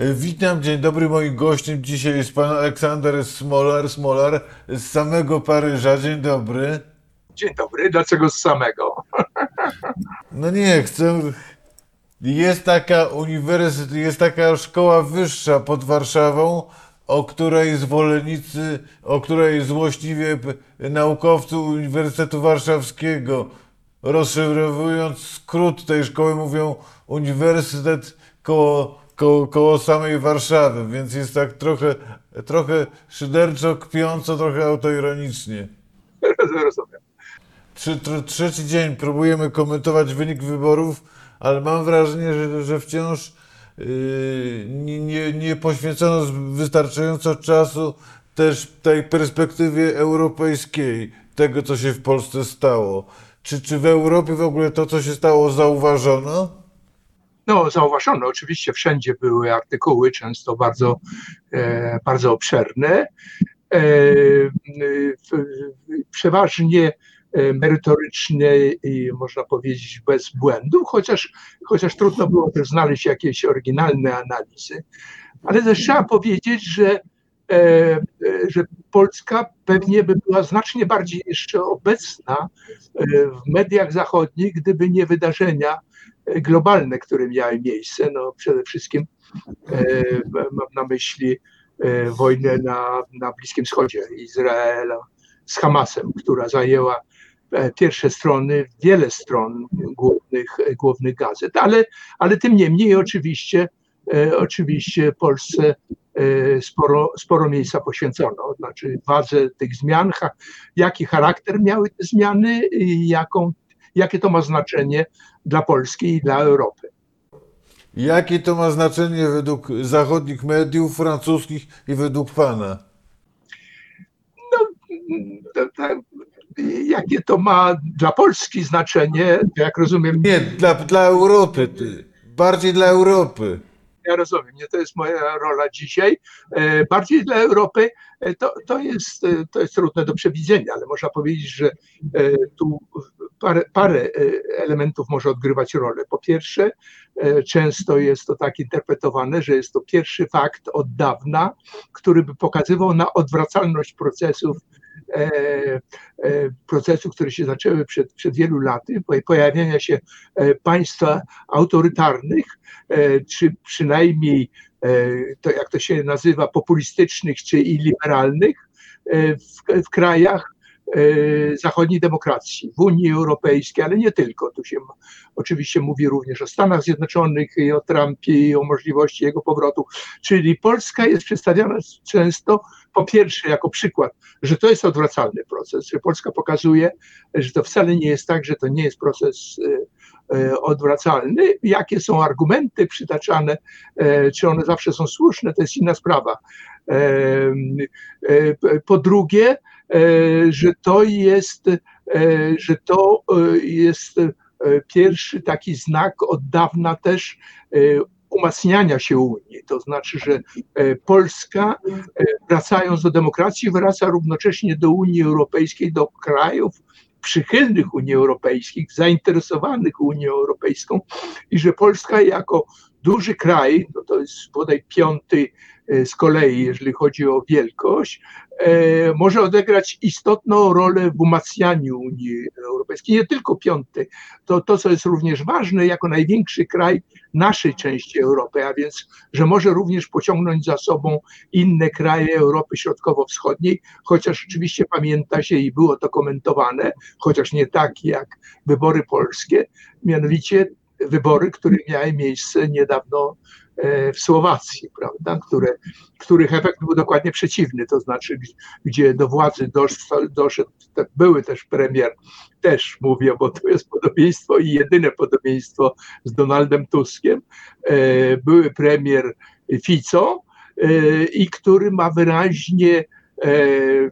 E, Witam, dzień dobry. Moim gościem dzisiaj jest pan Aleksander Smolar, Smolar z samego Paryża. Dzień dobry. Dzień dobry, dlaczego z samego? No nie, chcę... Jest taka uniwersytet, jest taka szkoła wyższa pod Warszawą, o której zwolennicy, o której złośliwie naukowcy Uniwersytetu Warszawskiego, rozszyfrowując skrót tej szkoły, mówią Uniwersytet koło, koło, koło samej Warszawy, więc jest tak trochę, trochę szyderczo, kpiąco, trochę autoironicznie. Rozumiem. Trzy, tr, trzeci dzień próbujemy komentować wynik wyborów, ale mam wrażenie, że, że wciąż yy, nie, nie, poświęcono wystarczająco czasu też tej perspektywie europejskiej, tego co się w Polsce stało. Czy, czy w Europie w ogóle to, co się stało, zauważono? No, zauważono, oczywiście wszędzie były artykuły, często bardzo, e, bardzo obszerne, e, przeważnie e, merytoryczne i można powiedzieć bez błędów, chociaż, chociaż trudno było też znaleźć jakieś oryginalne analizy. Ale też trzeba powiedzieć, że, że Polska pewnie by była znacznie bardziej jeszcze obecna w mediach zachodnich, gdyby nie wydarzenia globalne, które miały miejsce. No, przede wszystkim e, mam na myśli e, wojnę na, na Bliskim Wschodzie Izraela z Hamasem, która zajęła e, pierwsze strony, wiele stron głównych, głównych gazet, ale, ale tym niemniej oczywiście, oczywiście Polsce sporo, sporo miejsca poświęcono, znaczy wadze tych zmian, jaki charakter miały te zmiany i jaką, jakie to ma znaczenie dla Polski i dla Europy. Jakie to ma znaczenie według zachodnich mediów, francuskich i według pana? To- to- Jakie to ma dla Polski znaczenie, jak rozumiem, Nie, dla, dla Europy, bardziej dla Europy. ja rozumiem, nie to jest moja rola dzisiaj. E, Bardziej dla Europy e, to, to, jest, e, to jest trudne do przewidzenia, ale można powiedzieć, że tu parę, parę e, elementów może odgrywać rolę. Po pierwsze, e, często jest to tak interpretowane, że jest to pierwszy fakt od dawna, który by pokazywał na odwracalność procesów e, procesów, które się zaczęły przed, przed wielu laty, po- pojawienia się państwa autorytarnych, czy przynajmniej to jak to się nazywa, populistycznych czy i liberalnych w, w krajach zachodniej demokracji, w Unii Europejskiej, ale nie tylko. Tu się oczywiście mówi również o Stanach Zjednoczonych i o Trumpie i o możliwości jego powrotu. Czyli Polska jest przedstawiana często po pierwsze jako przykład, że to jest odwracalny proces, że Polska pokazuje, że to wcale nie jest tak, że to nie jest proces e, e, odwracalny. Jakie są argumenty przytaczane, e, czy one zawsze są słuszne, to jest inna sprawa. E, e, Po drugie, e, że to jest, e, że to e, jest e, pierwszy taki znak od dawna też e, umacniania się Unii. To znaczy, że e, Polska, e, wracając do demokracji, wraca równocześnie do Unii Europejskiej, do krajów przychylnych Unii Europejskiej, zainteresowanych Unią Europejską i że Polska jako duży kraj, no to jest bodaj piąty e, z kolei, jeżeli chodzi o wielkość, e, może odegrać istotną rolę w umacnianiu Unii Europejskiej. Nie tylko piąty, to, to co jest również ważne, jako największy kraj naszej części Europy, a więc, że może również pociągnąć za sobą inne kraje Europy Środkowo-Wschodniej, chociaż oczywiście pamięta się i było to komentowane, chociaż nie tak jak wybory polskie, mianowicie wybory, które miały miejsce niedawno e, w Słowacji, prawda, które, których efekt był dokładnie przeciwny, to znaczy, gdzie do władzy dosz- doszedł były też premier, też mówię, bo to jest podobieństwo i jedyne podobieństwo z Donaldem Tuskiem, e, były premier Fico e, i który ma wyraźnie e,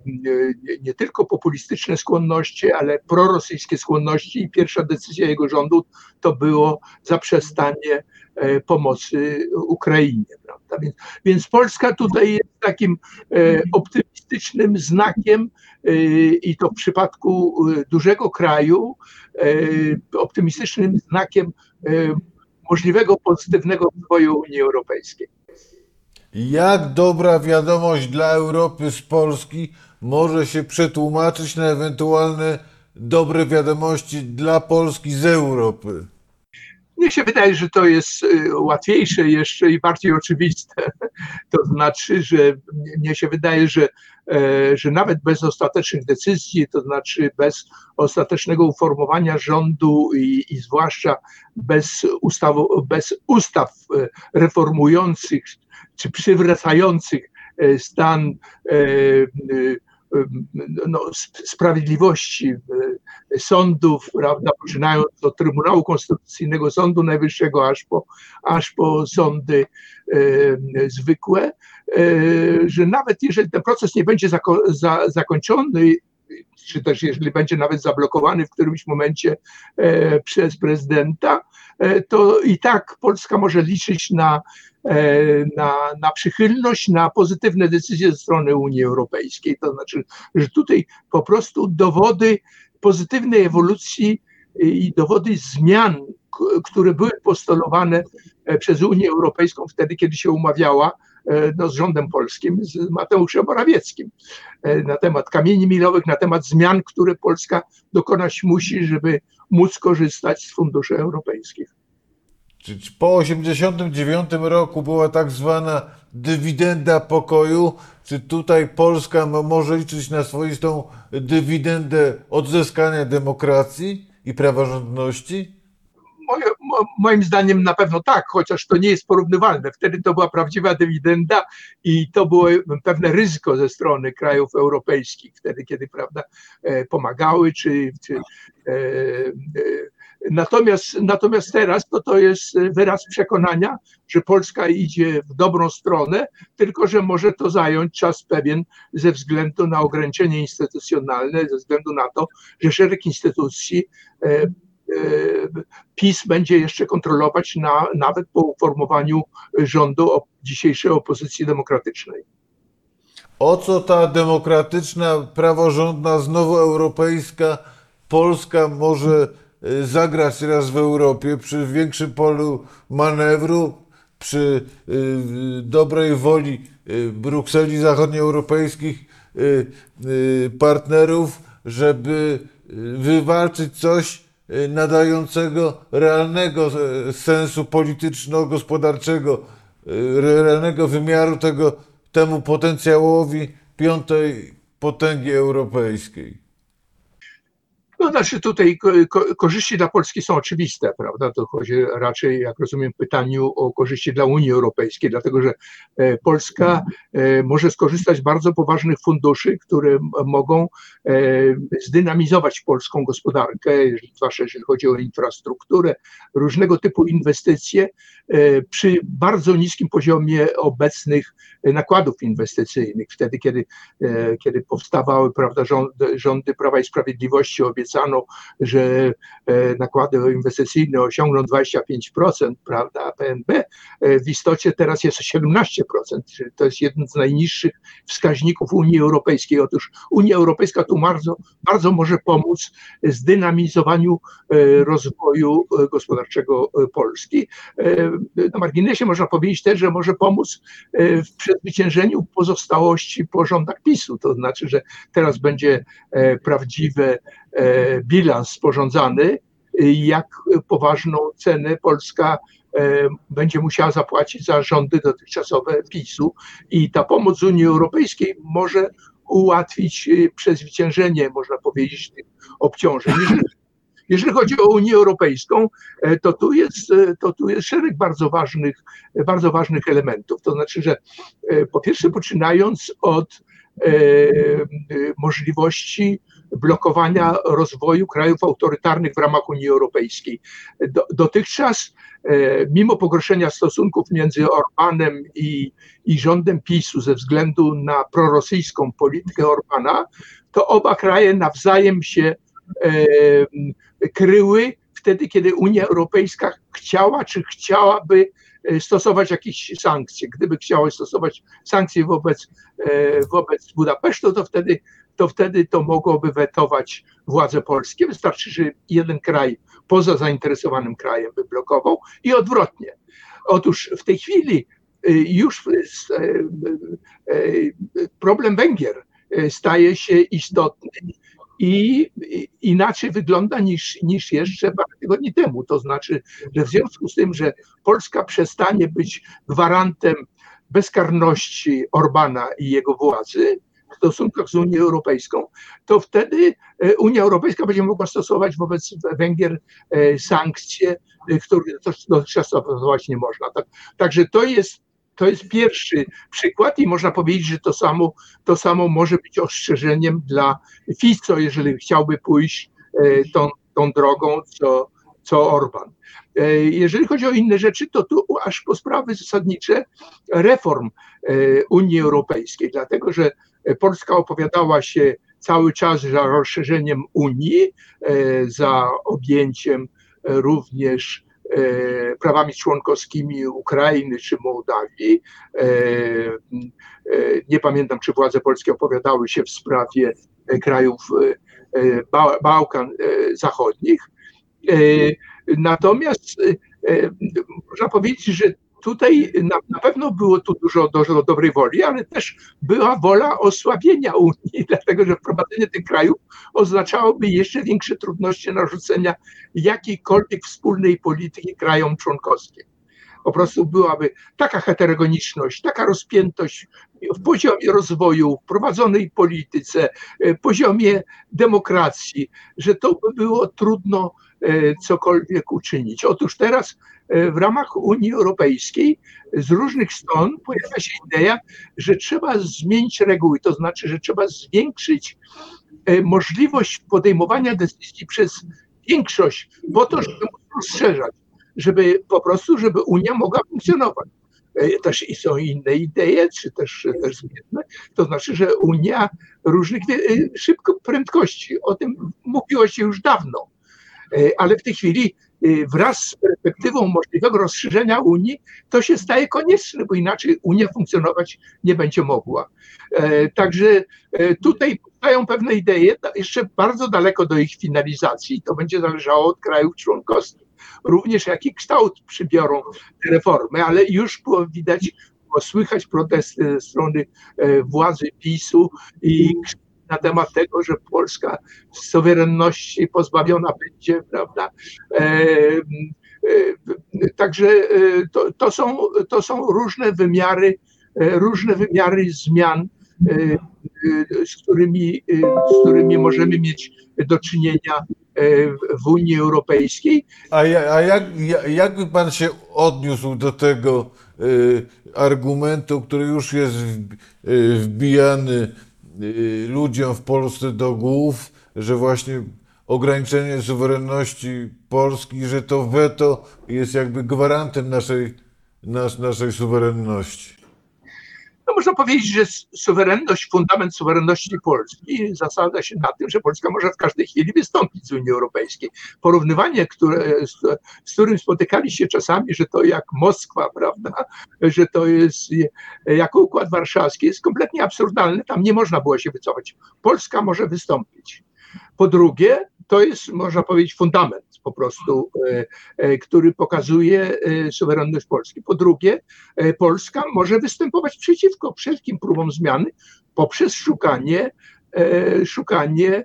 nie- nie tylko populistyczne skłonności, ale prorosyjskie skłonności i pierwsza decyzja jego rządu to było zaprzestanie e, pomocy Ukrainie. Prawda? Więc, więc Polska tutaj jest takim e, optymistycznym znakiem e, i to w przypadku e, dużego kraju e, optymistycznym znakiem e, możliwego pozytywnego rozwoju Unii Europejskiej. Jak dobra wiadomość dla Europy z Polski może się przetłumaczyć na ewentualne dobre wiadomości dla Polski z Europy? Mnie się wydaje, że to jest y, łatwiejsze jeszcze i bardziej oczywiste. To znaczy, że mnie się wydaje, że, e, że nawet bez ostatecznych decyzji, to znaczy bez ostatecznego uformowania rządu i, i zwłaszcza bez, ustaw, bez ustaw e, reformujących czy przywracających e, stan no, sprawiedliwości sądów, prawda, poczynając od Trybunału Konstytucyjnego, Sądu Najwyższego, aż po, aż po sądy e, zwykłe, e, że nawet jeżeli ten proces nie będzie zako, za, zakończony, czy też jeżeli będzie nawet zablokowany w którymś momencie e, przez prezydenta, e, to i tak Polska może liczyć na E, na, na przychylność, na pozytywne decyzje ze strony Unii Europejskiej. To znaczy, że tutaj po prostu dowody pozytywnej ewolucji i dowody zmian, które były postulowane e, przez Unię Europejską wtedy, kiedy się umawiała e, no, z rządem polskim, z Mateuszem Morawieckim, na temat kamieni milowych, na temat zmian, które Polska dokonać musi, żeby móc korzystać z funduszy europejskich po 1989 roku była tak zwana dywidenda pokoju. Czy tutaj Polska może liczyć na swoistą dywidendę odzyskania demokracji i praworządności? Moje, moim zdaniem na pewno tak, chociaż to nie jest porównywalne. Wtedy to była prawdziwa dywidenda i to było pewne ryzyko ze strony krajów europejskich, wtedy kiedy prawda, e, pomagały, czy, czy e, e, Natomiast, natomiast teraz to, to jest wyraz przekonania, że Polska idzie w dobrą stronę, tylko że może to zająć czas pewien ze względu na ograniczenie instytucjonalne, ze względu na to, że szereg instytucji e, e, PiS będzie jeszcze kontrolować na, nawet po uformowaniu rządu dzisiejszej opozycji demokratycznej. O co ta demokratyczna, praworządna, znowu europejska Polska może zagrać raz w Europie przy większym polu manewru, przy y, dobrej woli y, Brukseli zachodnioeuropejskich partnerów, żeby wywalczyć coś nadającego realnego sensu polityczno-gospodarczego, realnego wymiaru tego, temu potencjałowi piątej potęgi europejskiej. No znaczy tutaj korzyści dla Polski są oczywiste, prawda? To chodzi raczej, jak rozumiem, pytaniu o korzyści dla Unii Europejskiej, dlatego że e, Polska e, może skorzystać z bardzo poważnych funduszy, które mogą e, zdynamizować polską gospodarkę, zwłaszcza jeżeli chodzi o infrastrukturę, różnego typu inwestycje przy bardzo niskim poziomie obecnych nakładów inwestycyjnych. Wtedy, kiedy, kiedy powstawały prawda, rządy, rządy Prawa i Sprawiedliwości, obiecane obiecano, że e, nakłady inwestycyjne osiągną 25%, prawda, PNB e, w istocie teraz jest 17%, czyli to jest jeden z najniższych wskaźników Unii Europejskiej. Otóż Unia Europejska tu bardzo, bardzo może pomóc zdynamizowaniu e, rozwoju gospodarczego Polski. Na marginesie można powiedzieć też, że może pomóc w przezwyciężeniu pozostałości po rządach PiSu, to znaczy, że teraz będzie prawdziwe bilans sporządzany, jak poważną cenę Polska e, będzie musiała zapłacić za rządy dotychczasowe PiSu i ta pomoc Unii Europejskiej może ułatwić e, przezwyciężenie, można powiedzieć, tych obciążeń. Jeżeli, jeżeli chodzi o Unię Europejską, to tu jest, to tu jest szereg bardzo ważnych, bardzo ważnych elementów. To znaczy, że po pierwsze, poczynając od możliwości blokowania rozwoju krajów autorytarnych w ramach Unii Europejskiej. Do, dotychczas, e, mimo pogorszenia stosunków między Orbanem i, i rządem PiSu ze względu na prorosyjską politykę Orbana, to oba kraje nawzajem się e, kryły wtedy, kiedy Unia Europejska chciała, czy chciałaby e, stosować jakieś sankcje. Gdyby chciała stosować sankcje wobec, wobec Budapesztu, to wtedy to wtedy to mogłoby wetować władze polskie. Wystarczy, że jeden kraj poza zainteresowanym krajem by blokował i odwrotnie. Otóż w tej chwili już problem Węgier staje się istotny i inaczej wygląda niż, niż jeszcze parę tygodni temu. To znaczy, że w związku z tym, że Polska przestanie być gwarantem bezkarności Orbana i jego władzy stosunkach z Unią Europejską, to wtedy e, Unia Europejska będzie mogła stosować wobec Węgier e, sankcje, e, które dotychczas stosować nie można. Tak, także to jest to jest pierwszy przykład i można powiedzieć, że to samo, to samo może być ostrzeżeniem dla Fico, jeżeli chciałby pójść tą, tą drogą, co, co Orban. Jeżeli chodzi o inne rzeczy, to tu aż po sprawy zasadnicze reform Unii Europejskiej, dlatego że Polska opowiadała się cały czas za rozszerzeniem Unii, e, za objęciem również prawami członkowskimi Ukrainy czy Mołdawii. Nie pamiętam, czy władze polskie opowiadały się w sprawie krajów Bałkan Zachodnich. E, natomiast e, e, można powiedzieć, że tutaj na, na, pewno było tu dużo, dużo dobrej woli, ale też była wola osłabienia Unii, dlatego że wprowadzenie tych krajów oznaczałoby jeszcze większe trudności narzucenia jakiejkolwiek wspólnej polityki krajom członkowskim. Po prostu byłaby taka heterogeniczność, taka rozpiętość w poziomie rozwoju, prowadzonej polityce, poziomie demokracji, że to by było trudno E, cokolwiek uczynić. Otóż teraz e, w ramach Unii Europejskiej z różnych stron pojawia się idea, że trzeba zmienić reguły, to znaczy, że trzeba zwiększyć e, możliwość podejmowania decyzji przez większość, po to, żeby rozszerzać, żeby po prostu, żeby Unia mogła funkcjonować. Też są inne idee, czy też, też zbierne. To znaczy, że Unia różnych szybko prędkości, o tym mówiło się już dawno E, ale w tej chwili e, wraz z perspektywą możliwego rozszerzenia Unii to się staje konieczne, bo inaczej Unia funkcjonować nie będzie mogła. E, także tutaj powstają pewne idee, jeszcze bardzo daleko do ich finalizacji. To będzie zależało od krajów członkowskich. Również jaki kształt przybiorą te reformy, ale już było widać, było słychać protesty ze strony władzy PiSu i na temat tego, że Polska suwerenności pozbawiona będzie, prawda? E, e, także e, to, to, są, to są różne wymiary, różne wymiary zmian, z którymi, z którymi możemy mieć do czynienia w Unii Europejskiej. A, ja, a jak, jak by pan się odniósł do tego argumentu, który już jest wbijany ludziom w Polsce do głów, że właśnie ograniczenie suwerenności Polski, że to weto jest jakby gwarantem naszej, nas, naszej suwerenności. No można powiedzieć, że suwerenność, fundament suwerenności Polski zasada się na tym, że Polska może w każdej chwili wystąpić z Unii Europejskiej. Porównywanie, które, z, z którym spotykali się czasami, że to jak Moskwa, prawda, że to jest jak Układ Warszawski, jest kompletnie absurdalne. Tam nie można było się wycofać. Polska może wystąpić. Po drugie, to jest, można powiedzieć, fundament po prostu, e, e, który pokazuje e, suwerenność Polski. Po drugie, Polska może występować przeciwko wszelkim próbom zmiany poprzez szukanie, szukanie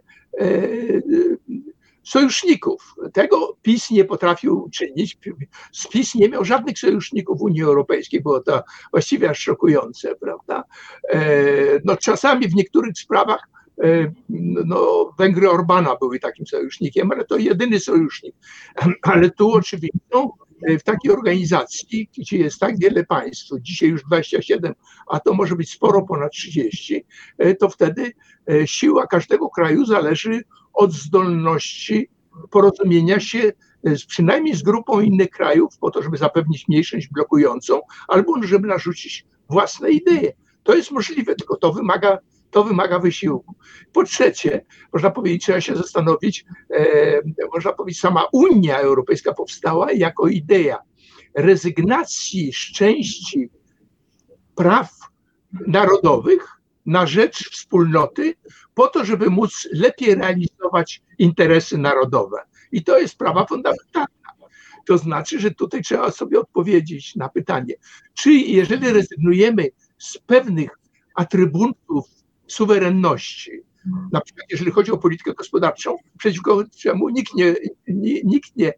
sojuszników. Tego PiS nie potrafił czynić. PiS nie miał żadnych sojuszników w Unii Europejskiej, było to właściwie aż szokujące, prawda? No, czasami w niektórych sprawach no, Węgry Orbana były takim sojusznikiem, ale to jedyny sojusznik. Ale tu oczywiście no, w takiej organizacji, gdzie jest tak wiele państw, dzisiaj już 27, a to może być sporo ponad 30, e, to wtedy e, siła każdego kraju zależy od zdolności porozumienia się z, przynajmniej z grupą innych krajów, po to, żeby zapewnić mniejszość blokującą, albo żeby narzucić własne idee. To jest możliwe, tylko to wymaga to wymaga wysiłku. Po trzecie, można powiedzieć, trzeba się zastanowić, e, można powiedzieć, sama Unia Europejska powstała jako idea rezygnacji z części praw narodowych na rzecz wspólnoty, po to, żeby móc lepiej realizować interesy narodowe. I to jest sprawa fundamentalna. To znaczy, że tutaj trzeba sobie odpowiedzieć na pytanie, czy jeżeli rezygnujemy z pewnych atrybutów suwerenności, na przykład jeżeli chodzi o politykę gospodarczą, przeciwko czemu nikt nie, nikt nie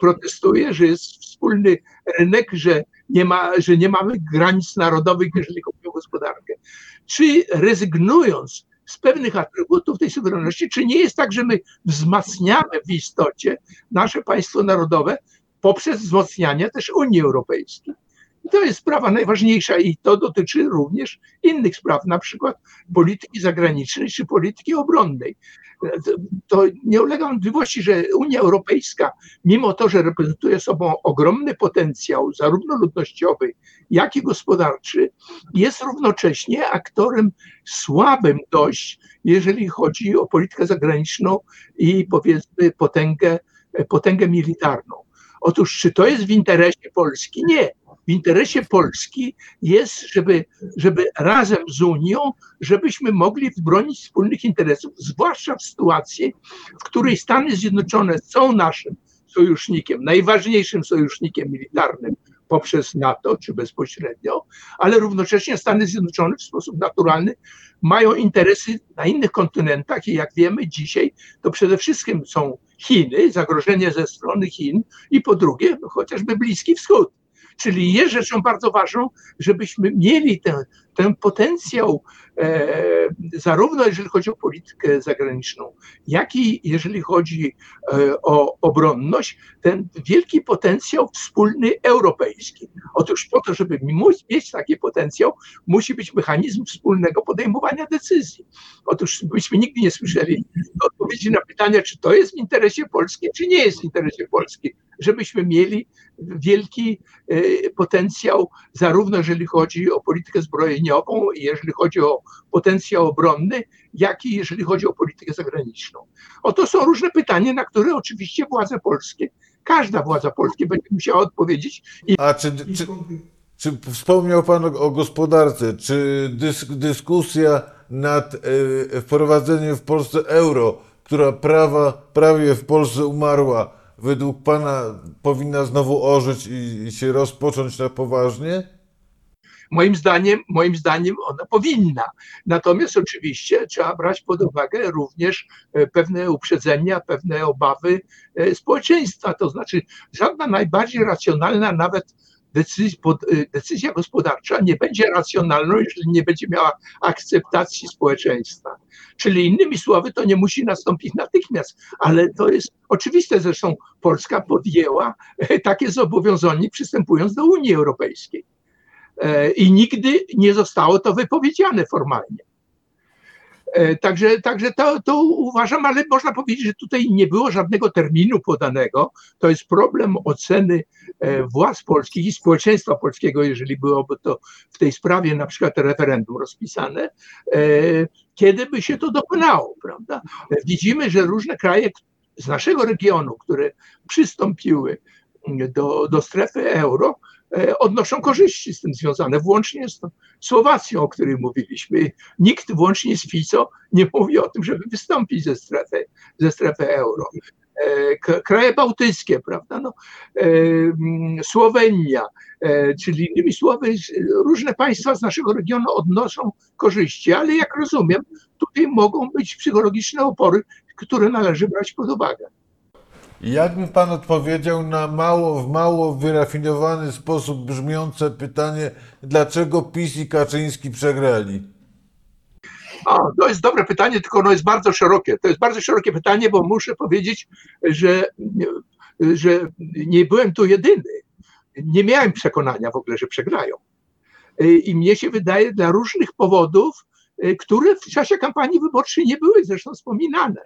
protestuje, że jest wspólny rynek, że nie, ma, że nie mamy granic narodowych, jeżeli chodzi o gospodarkę. Czy rezygnując z pewnych atrybutów tej suwerenności, czy nie jest tak, że my wzmacniamy w istocie nasze państwo narodowe poprzez wzmacnianie też Unii Europejskiej. To jest sprawa najważniejsza i to dotyczy również innych spraw, na przykład polityki zagranicznej czy polityki obronnej. To nie ulega wątpliwości, że Unia Europejska, mimo to, że reprezentuje sobą ogromny potencjał, zarówno ludnościowy, jak i gospodarczy, jest równocześnie aktorem słabym dość, jeżeli chodzi o politykę zagraniczną i powiedzmy potęgę, potęgę militarną. Otóż, czy to jest w interesie Polski? Nie w interesie Polski jest, żeby, żeby razem z Unią, żebyśmy mogli bronić wspólnych interesów, zwłaszcza w sytuacji, w której Stany Zjednoczone są naszym sojusznikiem, najważniejszym sojusznikiem militarnym poprzez NATO czy bezpośrednio, ale równocześnie Stany Zjednoczone w sposób naturalny mają interesy na innych kontynentach i jak wiemy dzisiaj, to przede wszystkim są Chiny, zagrożenie ze strony Chin i po drugie no, chociażby Bliski Wschód. Czyli jest rzeczą bardzo ważną, żebyśmy mieli ten, ten potencjał, e, zarówno jeżeli chodzi o politykę zagraniczną, jak i jeżeli chodzi e, o obronność, ten wielki potencjał wspólny europejski. Otóż po to, żeby mieć taki potencjał, musi być mechanizm wspólnego podejmowania decyzji. Otóż byśmy nigdy nie słyszeli odpowiedzi na pytania, czy to jest w interesie Polski, czy nie jest w interesie Polski, żebyśmy mieli wielki e, potencjał, zarówno jeżeli chodzi o politykę zbrojeniową, jeżeli chodzi o potencjał obronny, jak i jeżeli chodzi o politykę zagraniczną. Oto są różne pytania, na które oczywiście władze polskie, każda władza polska będzie musiała odpowiedzieć. I... A czy, czy, czy wspomniał Pan o gospodarce? Czy dysk, dyskusja nad y, wprowadzeniem w Polsce euro, która prawa, prawie w Polsce umarła, według Pana powinna znowu ożyć i, i się rozpocząć na poważnie? Moim zdaniem, moim zdaniem ona powinna. Natomiast oczywiście trzeba brać pod uwagę również e, pewne uprzedzenia, pewne obawy e, społeczeństwa. To znaczy, żadna najbardziej racjonalna nawet decyzja, e, gospodarcza nie będzie racjonalna, jeżeli nie będzie miała akceptacji społeczeństwa. Czyli innymi słowy, to nie musi nastąpić natychmiast, ale to jest oczywiste. Zresztą Polska podjęła takie zobowiązanie, przystępując do Unii Europejskiej. E, I nigdy nie zostało to wypowiedziane formalnie. E, także, także to, to uważam, ale można powiedzieć, że tutaj nie było żadnego terminu podanego. To jest problem oceny e, władz polskich i społeczeństwa polskiego, jeżeli byłoby to w tej sprawie na przykład referendum rozpisane, kiedy by się to dokonało, prawda? Widzimy, że różne kraje z naszego regionu, które przystąpiły do, do strefy euro, odnoszą korzyści z tym związane, włącznie z Słowacją, o której mówiliśmy. Nikt włącznie z Fico nie mówi o tym, żeby wystąpić ze strefy, ze strefy euro. E, kraje bałtyckie, prawda? No, e, Słowenia, czyli innymi słowy, różne państwa z naszego regionu odnoszą korzyści, ale jak rozumiem, tutaj mogą być psychologiczne opory, które należy brać pod uwagę. Jakby pan odpowiedział na mało, w mało wyrafinowany sposób brzmiące pytanie, dlaczego PiS i Kaczyński przegrali? O, to jest dobre pytanie, tylko ono jest bardzo szerokie. To jest bardzo szerokie pytanie, bo muszę powiedzieć, że, że nie byłem tu jedyny. Nie miałem przekonania w ogóle, że przegrają. I mnie się wydaje, dla różnych powodów, które w czasie kampanii wyborczej nie były zresztą wspominane.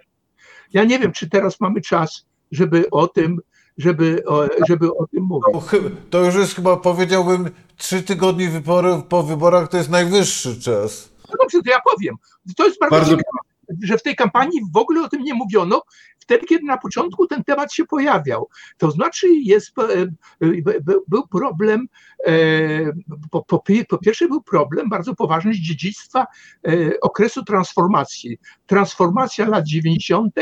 Ja nie wiem, czy teraz mamy czas żeby o tym, żeby, żeby o tym mówić. To już jest chyba, powiedziałbym, trzy tygodnie wyborów, po wyborach to jest najwyższy czas. No dobrze, to ja powiem. To jest bardzo, bardzo... Ciekawe, że w tej kampanii w ogóle o tym nie mówiono. Wtedy, kiedy na początku ten temat się pojawiał. To znaczy jest, był problem, po, po, po pierwsze był problem bardzo poważny z dziedzictwa okresu transformacji. Transformacja lat 90.,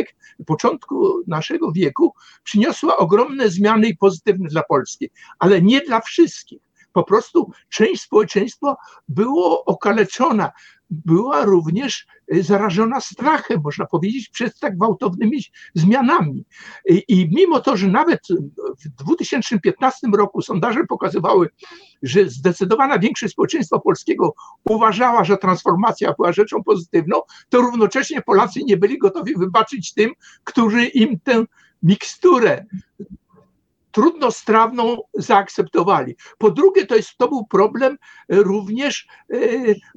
początku naszego wieku przyniosła ogromne zmiany i pozytywne dla Polski, ale nie dla wszystkich. Po prostu część społeczeństwa było okaleczona, była również y, zarażona strachem, można powiedzieć, przed tak gwałtownymi zmianami. I, I, mimo to, że nawet w 2015 roku sondaże pokazywały, że zdecydowana większość społeczeństwa polskiego uważała, że transformacja była rzeczą pozytywną, to równocześnie Polacy nie byli gotowi wybaczyć tym, którzy im tę miksturę trudnostrawną zaakceptowali. Po drugie, to, jest, to był problem również, e,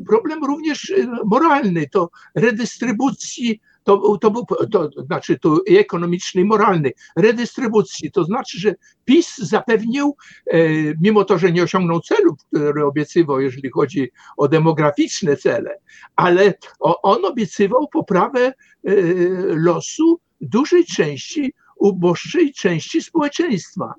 problem również e, moralny, to redystrybucji to, to był, to znaczy i ekonomiczny, i moralny, redystrybucji. To znaczy, że PiS zapewnił, e, mimo to, że nie osiągnął celów, które obiecywał, jeżeli chodzi o demograficzne cele, ale on obiecywał poprawę losu dużej części uboższej części społeczeństwa.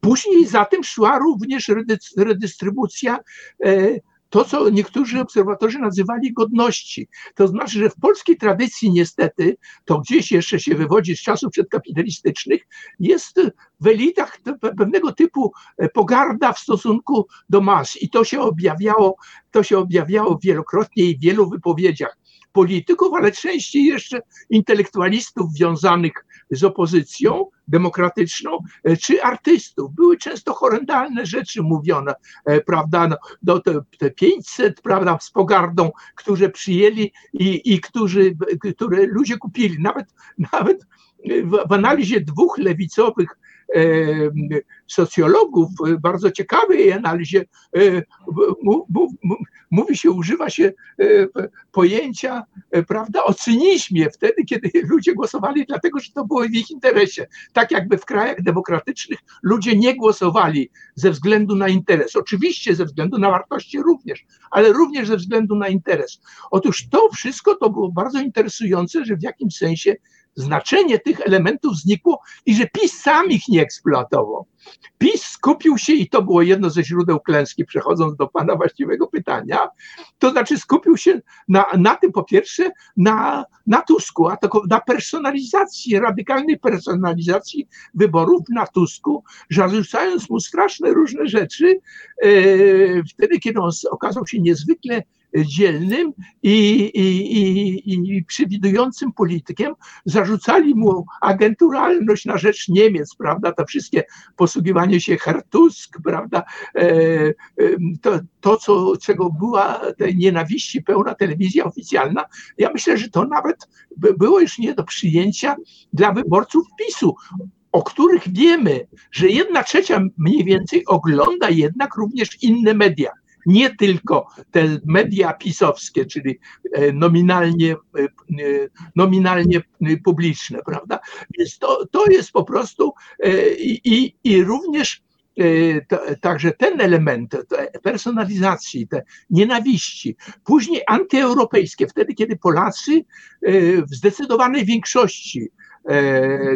Później za tym szła również redystrybucja e, to, co niektórzy obserwatorzy nazywali godności. To znaczy, że w polskiej tradycji niestety, to gdzieś jeszcze się wywodzi z czasów przedkapitalistycznych, jest w elitach pewnego typu e, pogarda w stosunku do mas i to się objawiało, to się objawiało wielokrotnie i w wielu wypowiedziach polityków, ale częściej jeszcze intelektualistów związanych z opozycją demokratyczną, e, czy artystów. Były często horrendalne rzeczy mówione, e, prawda, no, te, te 500, prawda, z pogardą, którzy przyjęli i, i którzy, które ludzie kupili. Nawet, nawet w, w analizie dwóch lewicowych socjologów, bardzo ciekawej analizie, mówi się, używa się pojęcia, prawda, o cynizmie wtedy, kiedy ludzie głosowali dlatego, że to było w ich interesie. Tak jakby w krajach demokratycznych ludzie nie głosowali ze względu na interes. Oczywiście ze względu na wartości również, ale również ze względu na interes. Otóż to wszystko to było bardzo interesujące, że w jakimś sensie znaczenie tych elementów znikło i że PiS sam ich nie eksploatował. PiS skupił się, i to było jedno ze źródeł klęski, przechodząc do Pana właściwego pytania, to znaczy skupił się na, na tym po pierwsze, na, na Tusku, a to na personalizacji, radykalnej personalizacji wyborów na Tusku, zarzucając mu straszne różne rzeczy, e, wtedy, kiedy on okazał się niezwykle dzielnym i, i, i, i przewidującym politykiem, zarzucali mu agenturalność na rzecz Niemiec, prawda, to wszystkie posługiwanie się Hertusk, prawda, e, e, to, to co, czego była tej nienawiści pełna telewizja oficjalna, ja myślę, że to nawet było już nie do przyjęcia dla wyborców PiSu o których wiemy, że jedna trzecia mniej więcej ogląda jednak również inne media nie tylko te media pisowskie, czyli e, nominalnie, e, e, nominalnie publiczne, prawda? Więc to, to jest po prostu i, i również Także ten element personalizacji, te nienawiści, później antyeuropejskie, wtedy kiedy Polacy w zdecydowanej większości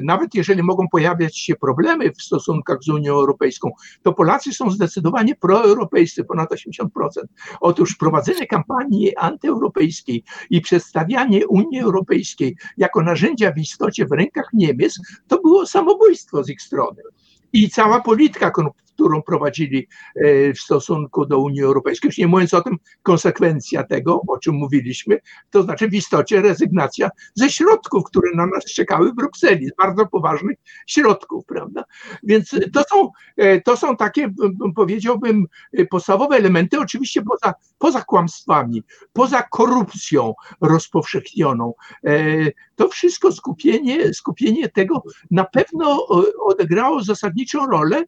nawet jeżeli mogą pojawiać się problemy w stosunkach z Unią Europejską, to Polacy są zdecydowanie proeuropejscy, ponad 80%. Otóż prowadzenie kampanii antyeuropejskiej i przedstawianie Unii Europejskiej jako narzędzia w istocie w rękach Niemiec, to było samobójstwo z ich strony. I cała polityka którą prowadzili e, w stosunku do Unii Europejskiej. Już nie mówiąc o tym, konsekwencja tego, o czym mówiliśmy, to znaczy w istocie rezygnacja ze środków, które na nas czekały w Brukseli, z bardzo poważnych środków, prawda? Więc to są, e, to są takie, powiedziałbym, podstawowe elementy, oczywiście poza, poza kłamstwami, poza korupcją rozpowszechnioną. E, to wszystko skupienie, skupienie tego na pewno odegrało zasadniczą rolę,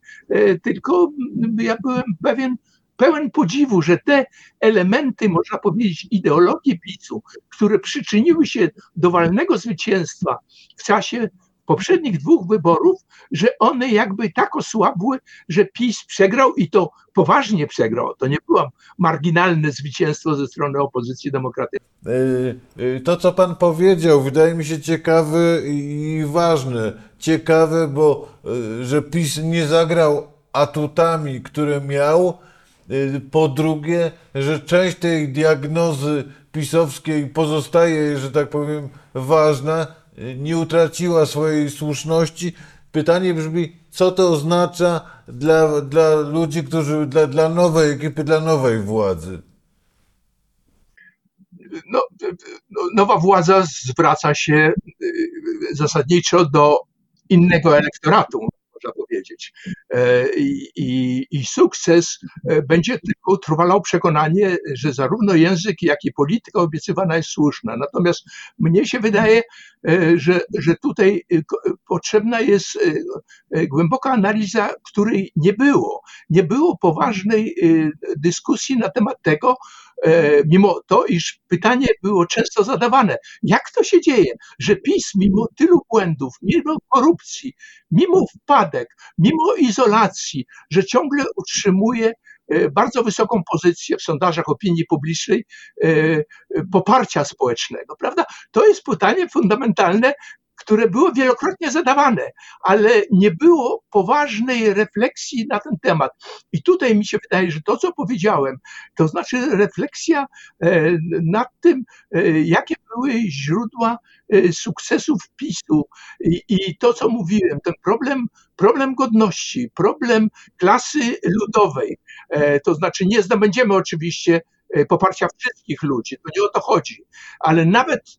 tylko ja byłem pewien, pełen podziwu, że te elementy, można powiedzieć, ideologii PiSu, które przyczyniły się do walnego zwycięstwa w czasie poprzednich dwóch wyborów, że one jakby tak osłabły, że PiS przegrał i to poważnie przegrał. To nie było marginalne zwycięstwo ze strony opozycji demokratycznej. Y, y, To, co pan powiedział, wydaje mi się ciekawe i ważne. Ciekawe, bo y, że PiS nie zagrał atutami, które miał. Po drugie, że część tej diagnozy pisowskiej pozostaje, że tak powiem, ważna, nie utraciła swojej słuszności. Pytanie brzmi, co to oznacza dla, dla ludzi, którzy, dla, dla nowej ekipy, dla nowej władzy? no, no, nowa władza zwraca się y, zasadniczo do innego elektoratu, powiedzieć. E, I, i, I sukces e, będzie tylko utrwalał przekonanie, że zarówno język, jak i polityka obiecywana jest słuszna. Natomiast mnie się wydaje, e, że, że tutaj potrzebna jest głęboka analiza, której nie było. Nie było poważnej dyskusji na temat tego, mimo to, iż pytanie było często zadawane, jak to się dzieje, że PiS mimo tylu błędów, mimo korupcji, mimo wpadek, mimo izolacji, że ciągle utrzymuje e, bardzo wysoką pozycję w sondażach opinii publicznej e, e, poparcia społecznego, prawda? To jest pytanie fundamentalne, które było wielokrotnie zadawane, ale nie było poważnej refleksji na ten temat. I tutaj mi się wydaje, że to, co powiedziałem, to znaczy refleksja e, nad tym, e, jakie były źródła e, sukcesów PiSu. I, to, co mówiłem, ten problem, problem godności, problem klasy ludowej, to znaczy nie zdobędziemy oczywiście poparcia wszystkich ludzi, to nie o to chodzi, ale nawet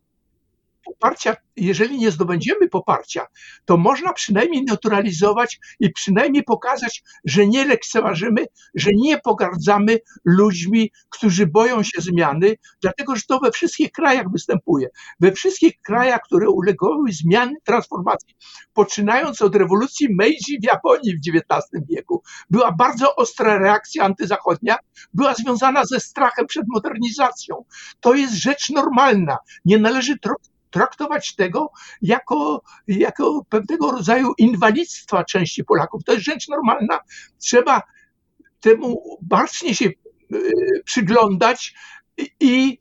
poparcia, jeżeli nie zdobędziemy poparcia, to można przynajmniej neutralizować i przynajmniej pokazać, że nie lekceważymy, że nie pogardzamy ludźmi, którzy boją się zmiany, dlatego że to we wszystkich krajach występuje. We wszystkich krajach, które uległy zmiany, transformacji, poczynając od rewolucji Meiji w Japonii w XIX wieku, była bardzo ostra reakcja antyzachodnia, była związana ze strachem przed modernizacją. To jest rzecz normalna. Nie należy tro- traktować tego jako, jako pewnego rodzaju inwalidztwa części Polaków. To jest rzecz normalna. Trzeba temu bacznie się e, przyglądać i,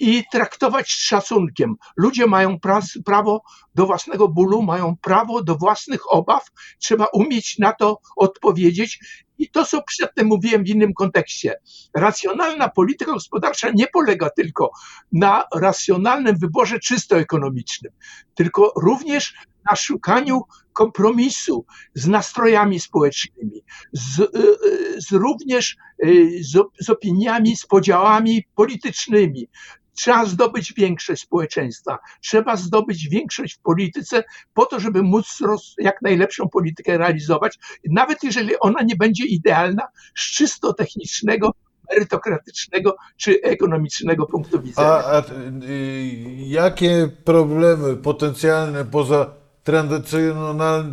i traktować z szacunkiem. Ludzie mają prawo do własnego bólu, mają prawo do własnych obaw. Trzeba umieć na to odpowiedzieć. I to, co przedtem mówiłem w innym kontekście. Racjonalna polityka gospodarcza nie polega tylko na racjonalnym wyborze czysto ekonomicznym, tylko również na szukaniu kompromisu z nastrojami społecznymi, z, y, y, z również y, z, z opiniami, z podziałami politycznymi. Trzeba zdobyć większość społeczeństwa, trzeba zdobyć większość w polityce po to, żeby móc jak najlepszą politykę realizować, nawet jeżeli ona nie będzie idealna z czysto technicznego, merytokratycznego czy ekonomicznego punktu widzenia. A, a y, jakie problemy potencjalne poza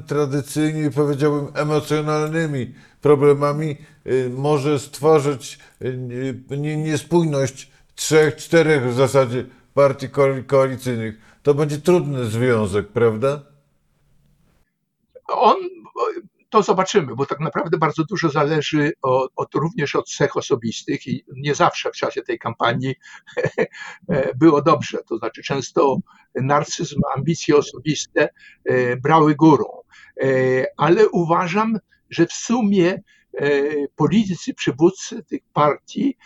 tradycyjnie powiedziałbym emocjonalnymi problemami y, może stworzyć y, nie- niespójność trzech, czterech w zasadzie partii koali- koalicyjnych? To będzie trudny związek, prawda? On, to zobaczymy, bo tak naprawdę bardzo dużo zależy od, od, również od cech osobistych i nie zawsze w czasie tej kampanii było dobrze. To znaczy często narcyzm, ambicje osobiste e, brały górą. E, Ale uważam, że w sumie e, politycy, przywódcy tych partii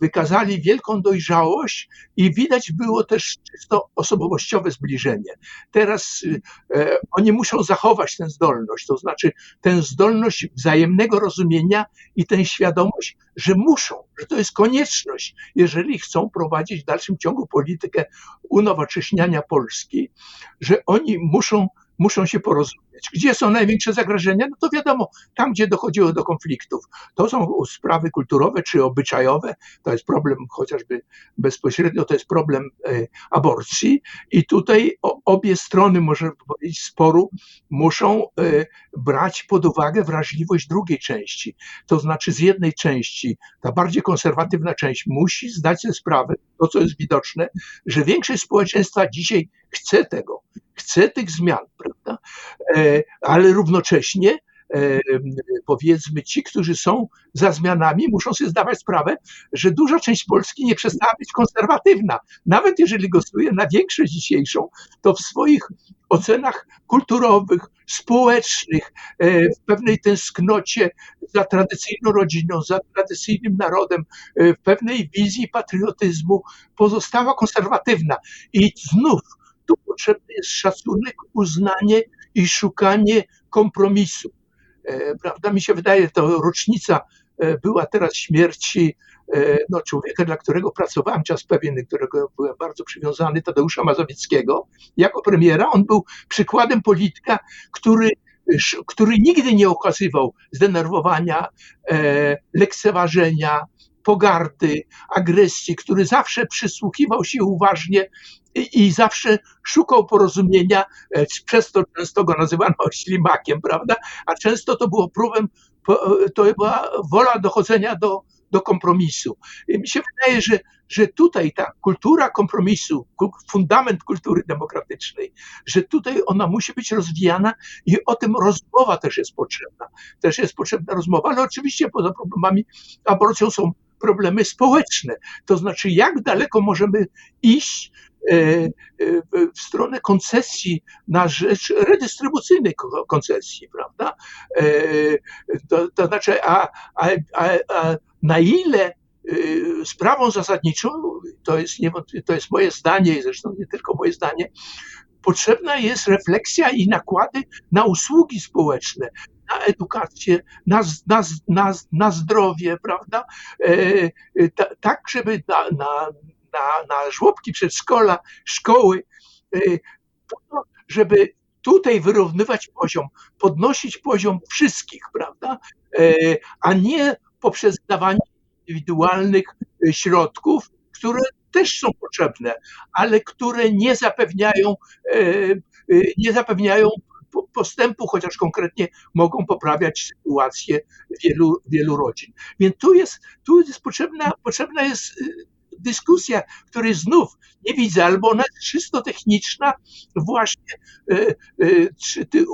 wykazali wielką dojrzałość i widać było też czysto osobowościowe zbliżenie. Teraz y, e, oni muszą zachować tę zdolność, to znaczy tę zdolność wzajemnego rozumienia i tę świadomość, że muszą, że to jest konieczność, jeżeli chcą prowadzić w dalszym ciągu politykę unowocześniania Polski, że oni muszą muszą się porozumieć. Gdzie są największe zagrożenia? No to wiadomo, tam gdzie dochodziło do konfliktów. To są sprawy kulturowe czy obyczajowe, to jest problem chociażby bezpośrednio, to jest problem e, aborcji i tutaj obie strony, można powiedzieć, sporu muszą e, brać pod uwagę wrażliwość drugiej części. To znaczy z jednej części, ta bardziej konserwatywna część musi zdać sobie sprawę, to co jest widoczne, że większość społeczeństwa dzisiaj chce tego, chce tych zmian, prawda? prawda? Ale równocześnie powiedzmy ci, którzy są za zmianami, muszą sobie zdawać sprawę, że duża część Polski nie przestała być konserwatywna. Nawet jeżeli głosuje na większość dzisiejszą, to w swoich ocenach kulturowych, społecznych, w pewnej tęsknocie za tradycyjną rodziną, za tradycyjnym narodem, w pewnej wizji patriotyzmu pozostała konserwatywna. I znów tu potrzebny jest szacunek, uznanie i szukanie kompromisu. E, prawda, mi się wydaje, to rocznica e, była teraz śmierci e, no, człowieka, dla którego pracowałem czas pewien, którego byłem bardzo przywiązany, Tadeusza Mazowieckiego. Jako premiera on był przykładem polityka, który który nigdy nie okazywał zdenerwowania, lekceważenia, pogardy, agresji, który zawsze przysłuchiwał się uważnie i, zawsze szukał porozumienia, e, przez to często go nazywano ślimakiem, prawda? A często to było próbem, to była wola dochodzenia do, do kompromisu. I mi się wydaje, że, że tutaj ta kultura kompromisu, fundament kultury demokratycznej, że tutaj ona musi być rozwijana i o tym rozmowa też jest potrzebna. Też jest potrzebna rozmowa, ale oczywiście poza problemami aborcją są problemy społeczne. To znaczy, jak daleko możemy iść e, e, w stronę koncesji na rzecz redystrybucyjnej koncesji, prawda? E, to, to znaczy, a, a, a, a na ile sprawą zasadniczą, to jest, to jest moje zdanie i zresztą nie tylko moje zdanie, potrzebna jest refleksja i nakłady na usługi społeczne, na edukację, na, na, na, na zdrowie, prawda? E, e, tak, żeby na, na, na, na żłobki przedszkola, szkoły, e, żeby tutaj wyrównywać poziom, podnosić poziom wszystkich, prawda? A nie poprzez dawanie indywidualnych środków, które też są potrzebne, ale które nie zapewniają, nie zapewniają postępu, chociaż konkretnie mogą poprawiać sytuację wielu, wielu rodzin. Więc tu jest, tu jest potrzebna, potrzebna jest y, dyskusja, której znów nie widzę, albo ona czysto techniczna, właśnie y, y, czy ty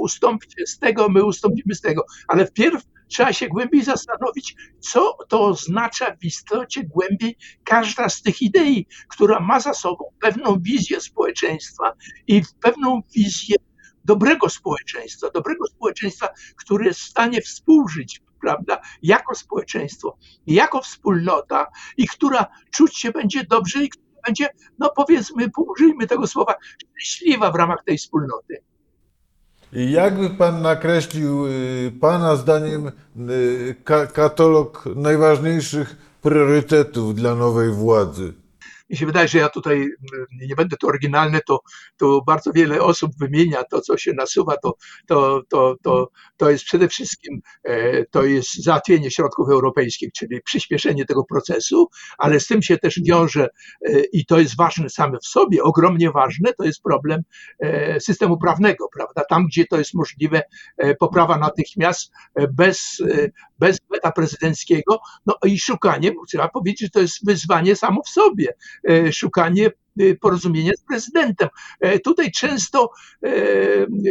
ustąpcie z tego, my ustąpimy z tego, ale wpierw trzeba się głębiej zastanowić, co to oznacza w istocie głębiej każda z tych idei, która ma za sobą pewną wizję społeczeństwa i pewną wizję dobrego społeczeństwa, dobrego społeczeństwa, które jest w stanie współżyć, prawda, jako społeczeństwo, jako wspólnota i która czuć się będzie dobrze i która będzie, no powiedzmy, użyjmy tego słowa, szczęśliwa w ramach tej wspólnoty. Jakby Pan nakreślił y, Pana zdaniem y, katalog najważniejszych priorytetów dla nowej władzy? Mi się wydaje, że ja tutaj mm, nie będę tu oryginalny, to, to bardzo wiele osób wymienia to, co się nasuwa, to, to, to, to, to jest przede wszystkim e, to jest załatwienie środków europejskich, czyli przyspieszenie tego procesu, ale z tym się też wiąże e, i to jest ważne same w sobie, ogromnie ważne, to jest problem e, systemu prawnego, prawda? Tam, gdzie to jest możliwe, poprawa natychmiast, bez, bez weta prezydenckiego, no i szukanie, trzeba powiedzieć, to jest wyzwanie samo w sobie, szukanie Y, porozumienie z prezydentem. E, tutaj często, e,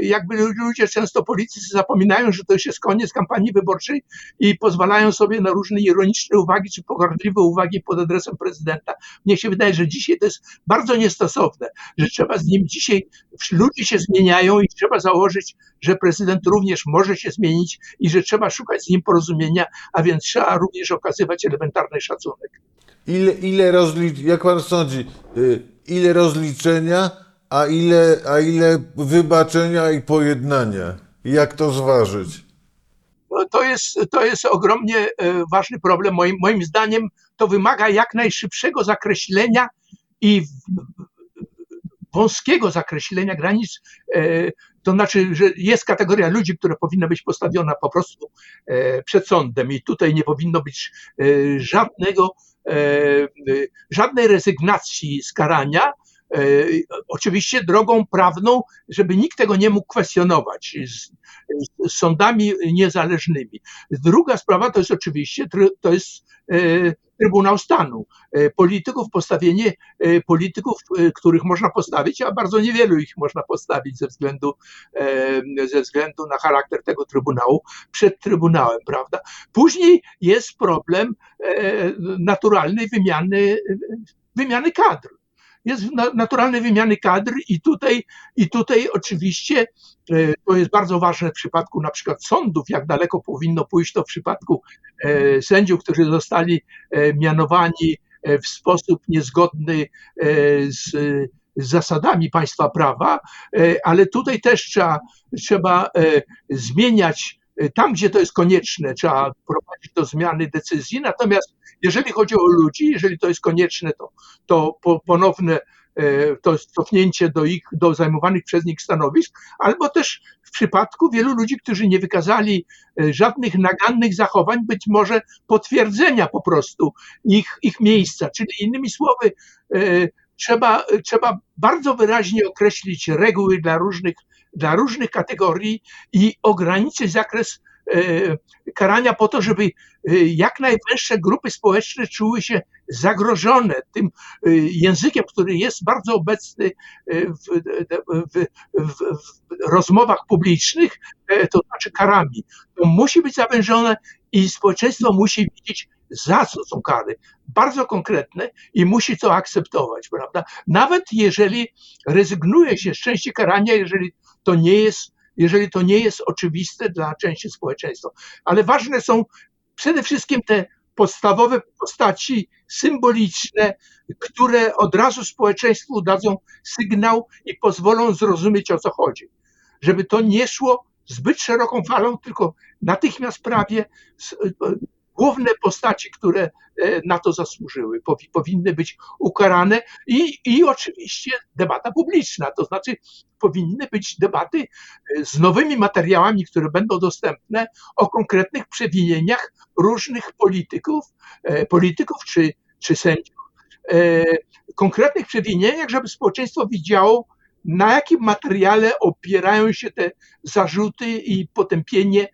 jakby ludzie, często politycy zapominają, że to już jest koniec kampanii wyborczej i pozwalają sobie na różne ironiczne uwagi czy pogardliwe uwagi pod adresem prezydenta. Mnie się wydaje, że dzisiaj to jest bardzo niestosowne, że trzeba z nim dzisiaj, ludzie się zmieniają i trzeba założyć, że prezydent również może się zmienić i że trzeba szukać z nim porozumienia, a więc trzeba również okazywać elementarny szacunek. Ile, ile rozlicz, jak pan sądzi, y, ile rozliczenia, a ile, a ile wybaczenia i pojednania. Jak to zważyć? No, to jest, to jest ogromnie e, ważny problem. Moim, moim zdaniem to wymaga jak najszybszego zakreślenia i wąskiego zakreślenia granic. E, to znaczy, że jest kategoria ludzi, która powinna być postawiona po prostu e, przed sądem i tutaj nie powinno być żadnego żadnej rezygnacji z karania, e, oczywiście drogą prawną, żeby nikt tego nie mógł kwestionować z, z sądami niezależnymi. Druga sprawa to jest oczywiście to jest e, Trybunał Stanu. Polityków, postawienie polityków, których można postawić, a bardzo niewielu ich można postawić ze względu, ze względu na charakter tego Trybunału przed Trybunałem, prawda? Później jest problem naturalnej wymiany, wymiany kadr jest naturalnej wymiany kadr i tutaj, i tutaj oczywiście e, to jest bardzo ważne w przypadku na przykład sądów, jak daleko powinno pójść to w przypadku e, sędziów, którzy zostali e, mianowani w sposób niezgodny z zasadami państwa prawa, ale tutaj też trzeba, trzeba zmieniać tam, gdzie to jest konieczne, trzeba prowadzić do zmiany decyzji. Natomiast jeżeli chodzi o ludzi, jeżeli to jest konieczne, to, to ponowne e, to cofnięcie do ich, do zajmowanych przez nich stanowisk, albo też w przypadku wielu ludzi, którzy nie wykazali e, żadnych nagannych zachowań, być może potwierdzenia po prostu ich, ich miejsca. Czyli innymi słowy, e, trzeba, trzeba bardzo wyraźnie określić reguły dla różnych, dla różnych kategorii i ograniczyć zakres karania po to, żeby e, jak najwęższe grupy społeczne czuły się zagrożone tym e, językiem, który jest bardzo obecny w, w, w, w rozmowach publicznych, to znaczy karami. To musi być zawężone i społeczeństwo musi widzieć, za co są kary, bardzo konkretne i musi to akceptować, prawda? Nawet jeżeli rezygnuje się z części karania, jeżeli to nie jest jeżeli to nie jest oczywiste dla części społeczeństwa. Ale ważne są przede wszystkim te podstawowe postaci symboliczne, które od razu społeczeństwu dadzą sygnał i pozwolą zrozumieć o co chodzi. Żeby to nie szło zbyt szeroką falą, tylko natychmiast prawie główne postaci, które e, na to zasłużyły, powinny być ukarane i, i oczywiście debata publiczna, to znaczy powinny być debaty e, z nowymi materiałami, które będą dostępne o konkretnych przewinieniach różnych polityków, e, polityków czy, czy sędziów, konkretnych przewinieniach, żeby społeczeństwo widziało, na jakim materiale opierają się te zarzuty i potępienie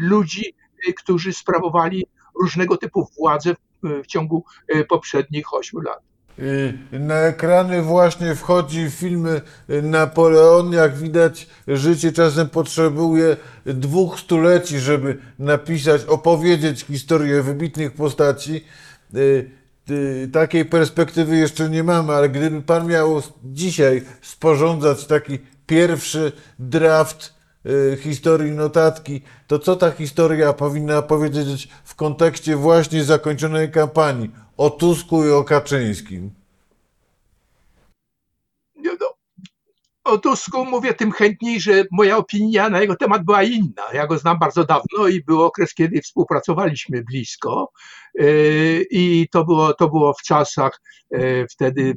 ludzi, którzy sprawowali różnego typu władze w, w ciągu e, poprzednich ośmiu lat. Na ekrany właśnie wchodzi film Napoleon. Jak widać, życie czasem potrzebuje dwóch stuleci, żeby napisać, opowiedzieć historię wybitnych postaci. E, takiej perspektywy jeszcze nie mamy, ale gdyby Pan miał dzisiaj sporządzać taki pierwszy draft historii notatki, to co ta historia powinna powiedzieć w kontekście właśnie zakończonej kampanii o Tusku i o Kaczyńskim? No, o Tusku mówię tym chętniej, że moja opinia na jego temat była inna. Ja go znam bardzo dawno i był okres, kiedy współpracowaliśmy blisko y, i to było, to było w czasach y, wtedy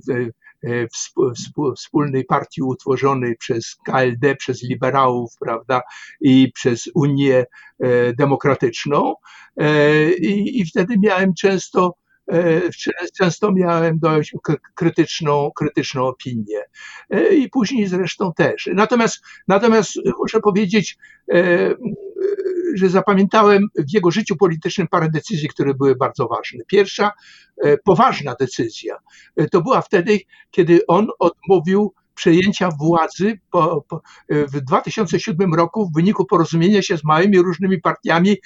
wspólnej partii utworzonej przez KLD, przez liberałów, prawda, i przez Unię e, Demokratyczną. E, I, i wtedy miałem często często miałem dość krytyczną, krytyczną opinię. I później zresztą też. Natomiast, natomiast muszę powiedzieć, że zapamiętałem w jego życiu politycznym parę decyzji, które były bardzo ważne. Pierwsza, e, poważna decyzja, e, to była wtedy, kiedy on odmówił przejęcia władzy po, po, w 2007 roku w wyniku porozumienia się z małymi różnymi partiami,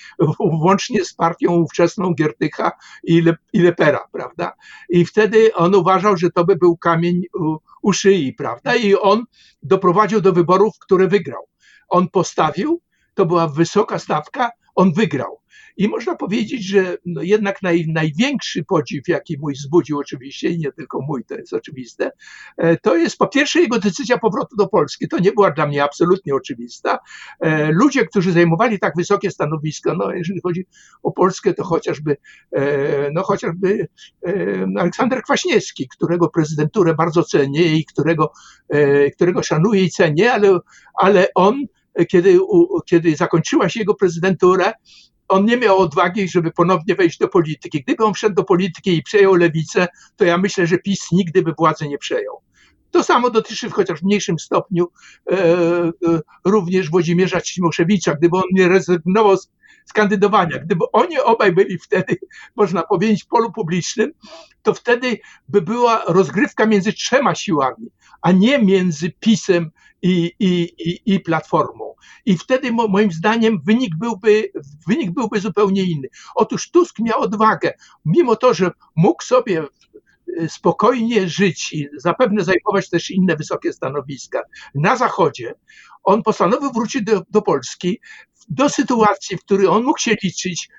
włącznie z partią ówczesną Giertycha i, Le, i Lepera, prawda? I wtedy on uważał, że to by był kamień u, u szyi, prawda? I on doprowadził do wyborów, które wygrał. On postawił to była wysoka stawka, on wygrał. I można powiedzieć, że no jednak naj, największy podziw, jaki mój wzbudził oczywiście, i nie tylko mój, to jest oczywiste, e, to jest po pierwsze jego decyzja powrotu do Polski. To nie była dla mnie absolutnie oczywista. E, ludzie, którzy zajmowali tak wysokie stanowiska, no jeżeli chodzi o Polskę, to chociażby, e, no chociażby Aleksander Kwaśniewski, którego prezydenturę bardzo cenię i którego, którego szanuję i cenię, ale, ale on kiedy, kiedy zakończyła się jego prezydentura, on nie miał odwagi, żeby ponownie wejść do polityki. Gdyby on wszedł do polityki i przejął lewicę, to ja myślę, że PiS nigdy by władzy nie przejął. To samo dotyczy chociaż w mniejszym stopniu e, e, również Włodzimierza Cimoszewicza. Gdyby on nie rezygnował z, skandydowania. Gdyby oni obaj byli wtedy, można powiedzieć, w polu publicznym, to wtedy by była rozgrywka między trzema siłami, a nie między PiSem i, i, i, i Platformą. I wtedy moim zdaniem wynik byłby, wynik byłby zupełnie inny. Otóż Tusk miał odwagę, mimo to, że mógł sobie y, spokojnie żyć i zapewne zajmować też inne wysokie stanowiska na Zachodzie, on postanowił wrócić do, do Polski do sytuacji, w której on mógł się liczyć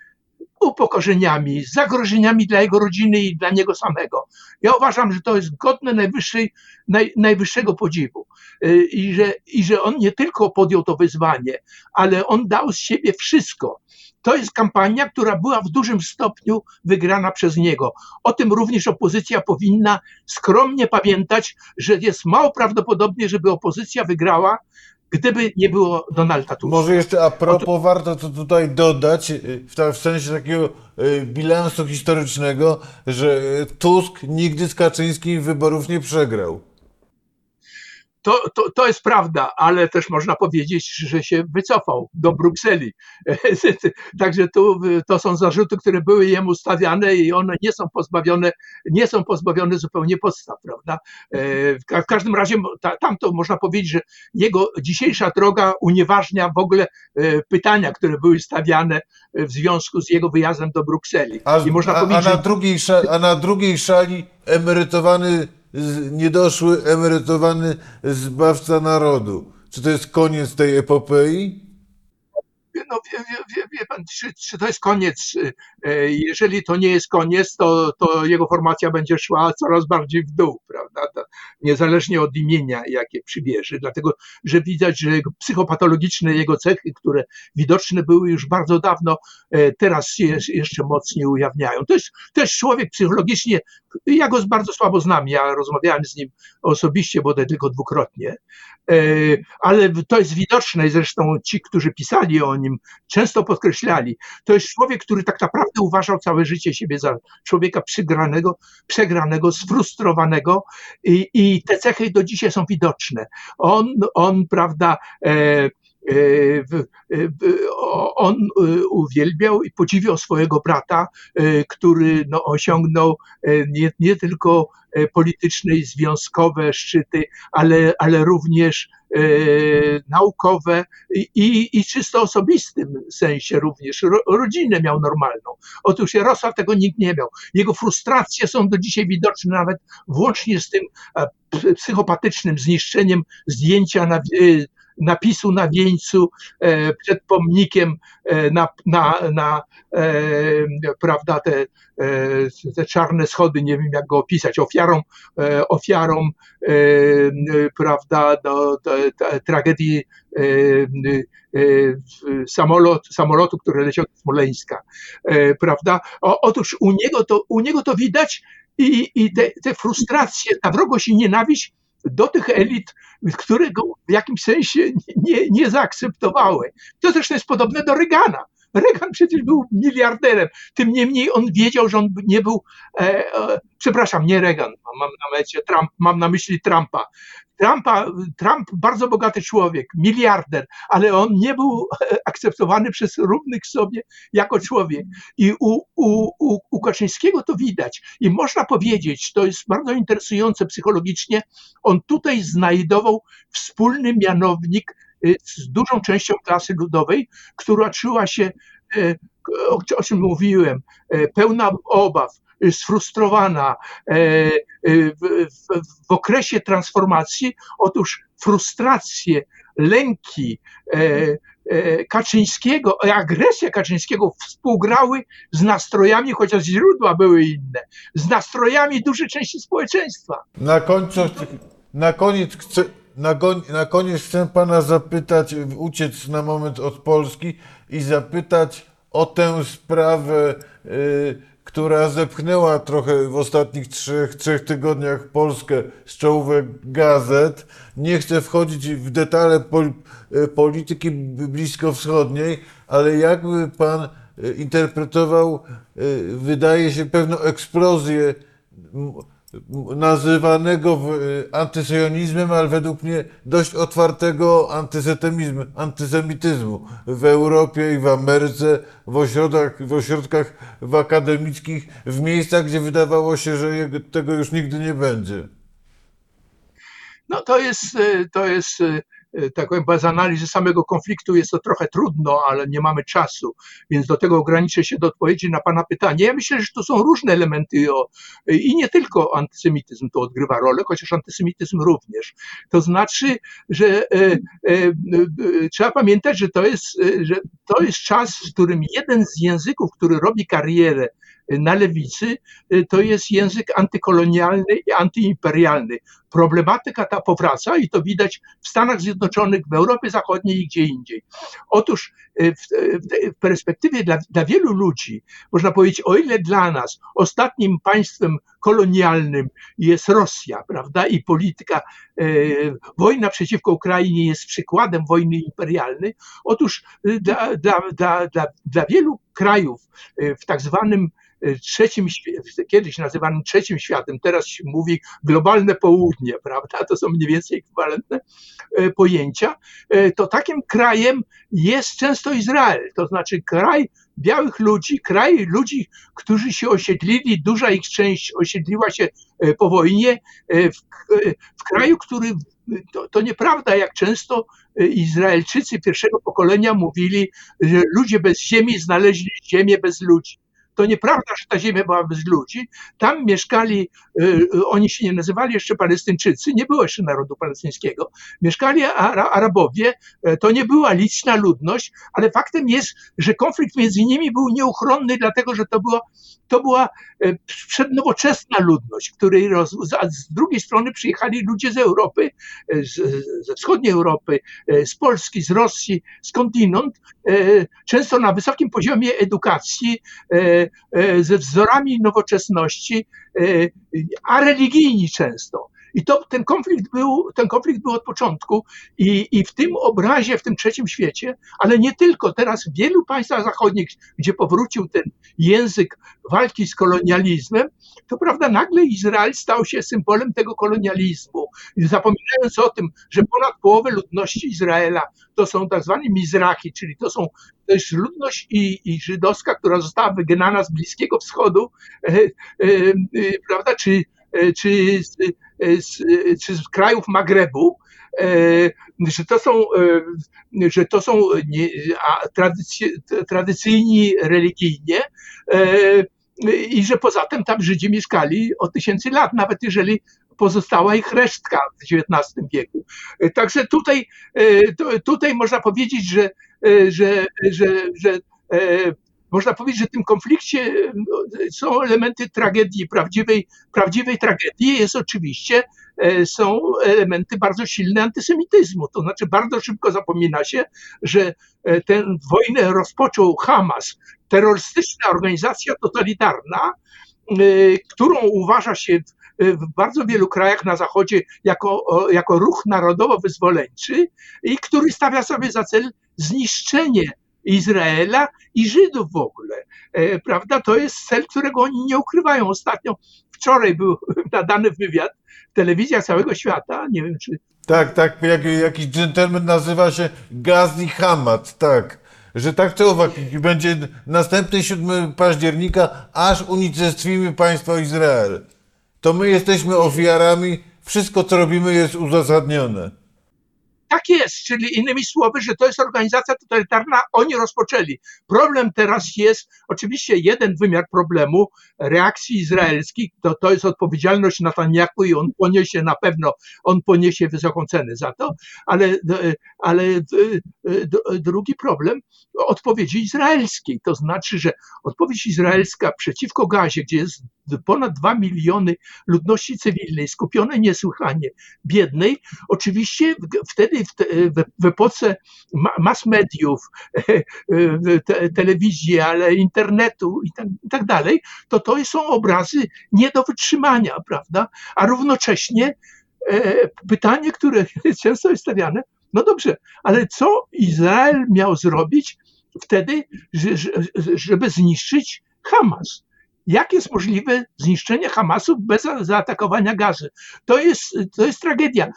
upokorzeniami, zagrożeniami dla jego rodziny i dla niego samego. Ja uważam, że to jest godne najwyższej, naj, najwyższego podziwu. Y, I że, I że on nie tylko podjął to wyzwanie, ale on dał z siebie wszystko. To jest kampania, która była w dużym stopniu wygrana przez niego. O tym również opozycja powinna skromnie pamiętać, że jest mało prawdopodobnie, żeby opozycja wygrała gdyby nie było Donalda Tuska. Może jeszcze a propos, warto to tutaj dodać, y, w, sensie takiego y, bilansu historycznego, że Tusk nigdy z Kaczyńskim wyborów nie przegrał. To, to, to jest prawda, ale też można powiedzieć, że się wycofał do Brukseli. Także tu, to są zarzuty, które były jemu stawiane i one nie są pozbawione, nie są pozbawione zupełnie podstaw, prawda? E, w każdym razie tam to można powiedzieć, że jego dzisiejsza droga unieważnia w ogóle e, pytania, które były stawiane w związku z jego wyjazdem do Brukseli. A, a, a, na, drugiej a na drugiej szali emerytowany niedoszły emerytowany zbawca narodu. Czy to jest koniec tej epopei? No wie, wie, wie pan, czy, czy, to jest koniec? E, jeżeli to nie jest koniec, to, to jego formacja będzie szła coraz bardziej w dół, prawda? To niezależnie od imienia, jakie przybierze, dlatego, że widać, że psychopatologiczne jego cechy, które widoczne były już bardzo dawno, e, teraz się jeszcze mocniej ujawniają. To jest, jest człowiek psychologicznie, ja go bardzo słabo znam, ja rozmawiałem z nim osobiście, bodaj tylko dwukrotnie, e, ale to jest widoczne i zresztą ci, którzy pisali o nim, często podkreślali, to jest człowiek, który tak naprawdę uważał całe życie siebie za człowieka przegranego, przegranego sfrustrowanego i, i te cechy do dzisiaj są widoczne. On, on prawda, e, on uwielbiał i podziwiał swojego brata, który no, osiągnął nie, nie tylko polityczne i związkowe szczyty, ale, ale również E, naukowe i, i czysto osobistym sensie również. rodzinę miał normalną. Otóż Jarosław tego nikt nie miał. Jego frustracje są do dzisiaj widoczne nawet włącznie z tym e, psychopatycznym zniszczeniem zdjęcia na, e, napisu na wieńcu przed pomnikiem na, na, na prawda, te, te czarne schody, nie wiem jak go opisać, ofiarą, ofiarą prawda, do, do, do tragedii samolot, samolotu, który leciał do Smoleńska, prawda? O, otóż u niego to, u niego to widać i, i te, te frustracje, ta wrogość i nienawiść do tych elit, które go w jakimś sensie nie, nie zaakceptowały. To zresztą jest podobne do Reagana. Reagan przecież był miliarderem. Tym niemniej on wiedział, że on nie był, e, e, przepraszam, nie Reagan, mam na mam na myśli Trumpa. Trumpa, Trump bardzo bogaty człowiek, miliarder, ale on nie był akceptowany przez równych sobie jako człowiek. I u, u, u, u Kaczyńskiego to widać. I można powiedzieć, to jest bardzo interesujące psychologicznie, on tutaj znajdował wspólny mianownik y, z dużą częścią klasy ludowej, która czuła się, y, o czym mówiłem, y, pełna obaw, sfrustrowana w, w, w okresie transformacji. Otóż frustracje, lęki Kaczyńskiego, agresja Kaczyńskiego współgrały z nastrojami, chociaż źródła były inne, z nastrojami dużej części społeczeństwa. Na końcu, na koniec chcę, na, na koniec chcę pana zapytać, uciec na moment od Polski i zapytać o tę sprawę, y, która zepchnęła trochę w ostatnich trzech, trzech tygodniach Polskę z czołówek gazet. Nie chcę wchodzić w detale pol, y, polityki bliskowschodniej, ale jakby pan y, interpretował, wydaje się, pewną eksplozję nazywanego y, antysyjonizmem, ale według mnie dość otwartego antysemityzmu w Europie i w Ameryce, w ośrodkach, w ośrodkach w akademickich, w miejscach, gdzie wydawało się, że tego już nigdy nie będzie. No to jest, e, to jest e, tak powiem, bez analizy samego konfliktu jest to trochę trudno, ale nie mamy czasu, więc do tego ograniczę się do odpowiedzi na Pana pytanie. Ja myślę, że to są różne elementy o, i nie tylko antysemityzm tu odgrywa rolę, chociaż antysemityzm również. To znaczy, że e, e, e, trzeba pamiętać, że to, jest, e, że to jest czas, w którym jeden z języków, który robi karierę na lewicy, e, to jest język antykolonialny i antyimperialny. Problematyka ta powraca i to widać w Stanach Zjednoczonych, w Europie Zachodniej i gdzie indziej. Otóż e, w, w, w perspektywie dla, dla wielu ludzi, można powiedzieć, o ile dla nas ostatnim państwem kolonialnym jest Rosja, prawda, i polityka, e, wojna przeciwko Ukrainie jest przykładem wojny imperialnej, otóż e, dla, dla, dla, dla, dla wielu krajów e, w tak zwanym e, trzecim, kiedyś nazywanym trzecim światem, teraz się mówi globalne południe, prawda? To są mniej więcej ekwiwalentne e, pojęcia. E, To takim krajem jest często Izrael, to znaczy kraj białych ludzi, kraj ludzi, którzy się osiedlili, duża ich część osiedliła się e, po wojnie, e, w, e, w kraju, który to, to nieprawda, jak często Izraelczycy pierwszego pokolenia mówili, że ludzie bez ziemi znaleźli ziemię bez ludzi. To nieprawda, że ta ziemia była bez ludzi. Tam mieszkali, e, e, oni się nie nazywali jeszcze Palestyńczycy, nie było jeszcze narodu palestyńskiego. Mieszkali Ara- Arabowie, e, to nie była liczna ludność, ale faktem jest, że konflikt między nimi był nieuchronny, dlatego że to była, to była e, przednowoczesna ludność, której roz, z drugiej strony przyjechali ludzie z Europy, e, z, ze wschodniej Europy, z Polski, z Rosji, skądinąd, często na wysokim poziomie edukacji, ze wzorami nowoczesności, e, a religijni często. I to, ten, konflikt był, ten konflikt był od początku i, i w tym obrazie, w tym trzecim świecie, ale nie tylko, teraz w wielu państwach zachodnich, gdzie powrócił ten język walki z kolonializmem, to prawda, nagle Izrael stał się symbolem tego kolonializmu, zapominając o tym, że ponad połowę ludności Izraela to są tak zwani Mizrachi, czyli to są to jest ludność i, i żydowska, która została wygnana z Bliskiego Wschodu, e, e, e, prawda, czy, czy, z, e, e, czy z krajów Magrebu, e, że to są, e, że to są nie, tradycy, tradycyjni religijnie e, i że poza tym tam Żydzi mieszkali od tysięcy lat, nawet jeżeli pozostała ich resztka w XIX wieku. E, Także tutaj, e, tu- tutaj można powiedzieć, że, e, że, że, że e, można powiedzieć, że w tym konflikcie e, są elementy tragedii, prawdziwej, prawdziwej tragedii jest oczywiście, e, są elementy bardzo silne antysemityzmu. To znaczy bardzo szybko zapomina się, że e, tę wojnę rozpoczął Hamas, terrorystyczna organizacja totalitarna, którą uważa się w, bardzo wielu krajach na Zachodzie jako, jako ruch narodowo-wyzwoleńczy i który stawia sobie za cel zniszczenie Izraela i Żydów w ogóle. E, Prawda? To jest cel, którego oni nie ukrywają. Ostatnio, wczoraj był nadany wywiad w telewizjach całego świata. Nie wiem, czy Tak, tak, jak, jakiś dżentelmen nazywa się Gazi Hamad, tak. Że tak czy owak będzie następny 7 października, aż unicestwimy państwo Izrael. To my jesteśmy ofiarami, wszystko co robimy jest uzasadnione. Tak jest, czyli innymi słowy, że to jest organizacja totalitarna, oni rozpoczęli. Problem teraz jest, oczywiście jeden wymiar problemu reakcji izraelskiej, to, to jest odpowiedzialność Netanyahu i on poniesie na pewno, on poniesie wysoką cenę za to, ale, ale drugi problem odpowiedzi izraelskiej, to znaczy, że odpowiedź izraelska przeciwko Gazie, gdzie jest ponad 2 miliony ludności cywilnej, skupionej niesłychanie, biednej, oczywiście wtedy w, te, w epoce mass mediów, te, telewizji, ale internetu i tak, i tak dalej, to to są obrazy nie do wytrzymania, prawda? A równocześnie e, pytanie, które często jest stawiane, no dobrze, ale co Izrael miał zrobić wtedy, żeby zniszczyć Hamas? Jak jest możliwe zniszczenie Hamasu bez za- zaatakowania gazy. To jest, to jest tragedia.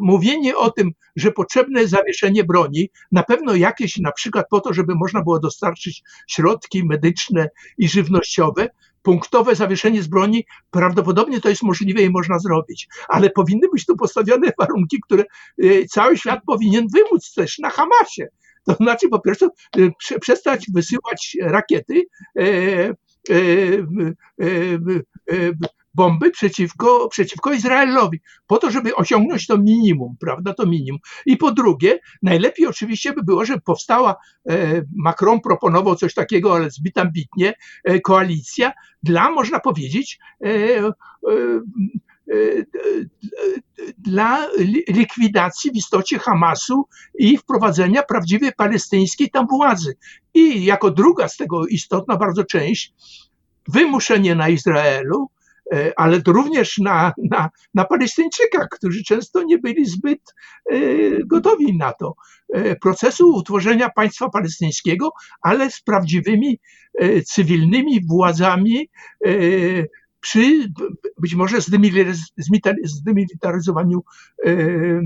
Mówienie o tym, że potrzebne jest zawieszenie broni, na pewno jakieś na przykład po to, żeby można było dostarczyć środki medyczne i żywnościowe, punktowe zawieszenie z broni, prawdopodobnie to jest możliwe i można zrobić, ale powinny być tu postawione warunki, które e, cały świat powinien wymóc też na Hamasie. To znaczy, po pierwsze, e, prze- przestać wysyłać rakiety, e, bomby przeciwko, przeciwko Izraelowi, po to, żeby osiągnąć to minimum, prawda, to minimum. I po drugie, najlepiej oczywiście by było, żeby powstała, e, Macron proponował coś takiego, ale zbyt ambitnie, e, koalicja dla, można powiedzieć, e, dla li- likwidacji w istocie Hamasu i wprowadzenia prawdziwej palestyńskiej tam władzy. I jako druga z tego istotna bardzo część, wymuszenie na Izraelu, e, ale to również na, na, na Palestyńczykach, którzy często nie byli zbyt e, gotowi na to. E, Procesu utworzenia państwa palestyńskiego, ale z prawdziwymi cywilnymi władzami przy być może zdemilitaryzowaniu e, e,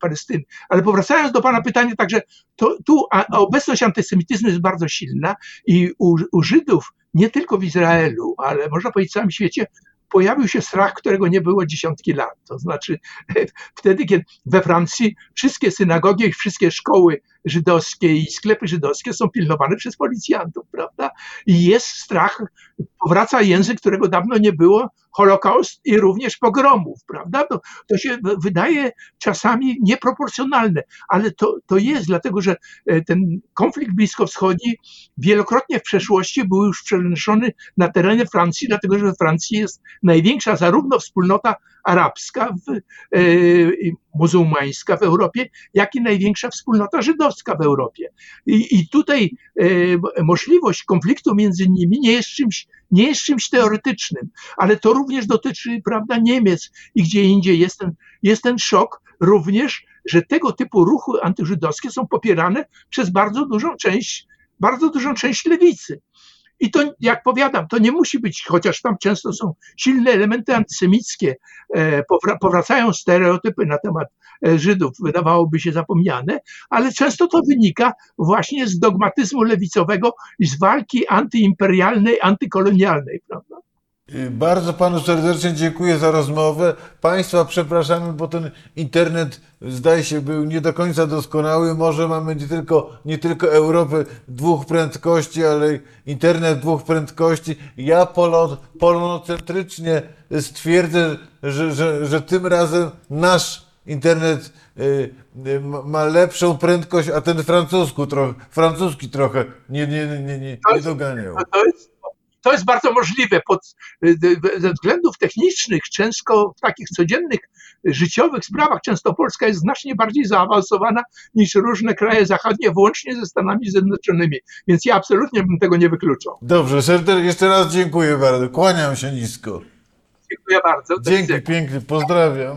Palestyny. Ale powracając do Pana pytania, także to, tu obecność antysemityzmu jest bardzo silna i u, u Żydów, nie tylko w Izraelu, ale można powiedzieć w całym świecie, pojawił się strach, którego nie było dziesiątki lat. To znaczy wtedy, kiedy we Francji wszystkie synagogi wszystkie szkoły żydowskie i sklepy żydowskie są pilnowane przez policjantów, prawda? I jest strach, powraca język, którego dawno nie było, Holokaust i również pogromów, prawda? To, to się wydaje czasami nieproporcjonalne, ale to, to jest, dlatego że e, ten konflikt bliskowschodni wielokrotnie w przeszłości był już przenoszony na terenie Francji, dlatego że we Francji jest największa zarówno wspólnota arabska, w, i muzułmańska w Europie, jak i największa wspólnota żydowska w Europie. I, i tutaj e, możliwość konfliktu między nimi nie jest czymś, nie jest czymś teoretycznym, ale to również dotyczy prawda, Niemiec i gdzie indziej jest ten, jest ten szok również, że tego typu ruchy antyżydowskie są popierane przez bardzo dużą część, bardzo dużą część lewicy. I to, jak powiadam, to nie musi być, chociaż tam często są silne elementy antysemickie, e, powra- powracają stereotypy na temat e, Żydów, wydawałoby się zapomniane, ale często to wynika właśnie z dogmatyzmu lewicowego i z walki antyimperialnej, antykolonialnej, prawda? Bardzo panu serdecznie dziękuję za rozmowę. Państwa przepraszamy, bo ten internet zdaje się był nie do końca doskonały. Może mamy nie tylko, nie tylko Europę dwóch prędkości, ale internet dwóch prędkości. Ja polo, polonocentrycznie stwierdzę, że, że, że tym razem nasz internet y, y, ma- lepszą prędkość, a ten francusku trochę, francuski trochę nie, nie, nie, nie, nie, nie doganiał. To, jest, bardzo możliwe. Pod, ze względów technicznych, często w takich codziennych, życiowych sprawach, często Polska jest znacznie bardziej zaawansowana niż różne kraje zachodnie, włącznie ze Stanami Zjednoczonymi. Więc ja absolutnie bym tego nie wykluczał. Dobrze, serdecznie jeszcze raz dziękuję bardzo. Kłaniam się nisko. Dziękuję bardzo. Dzięki pięknie, pozdrawiam.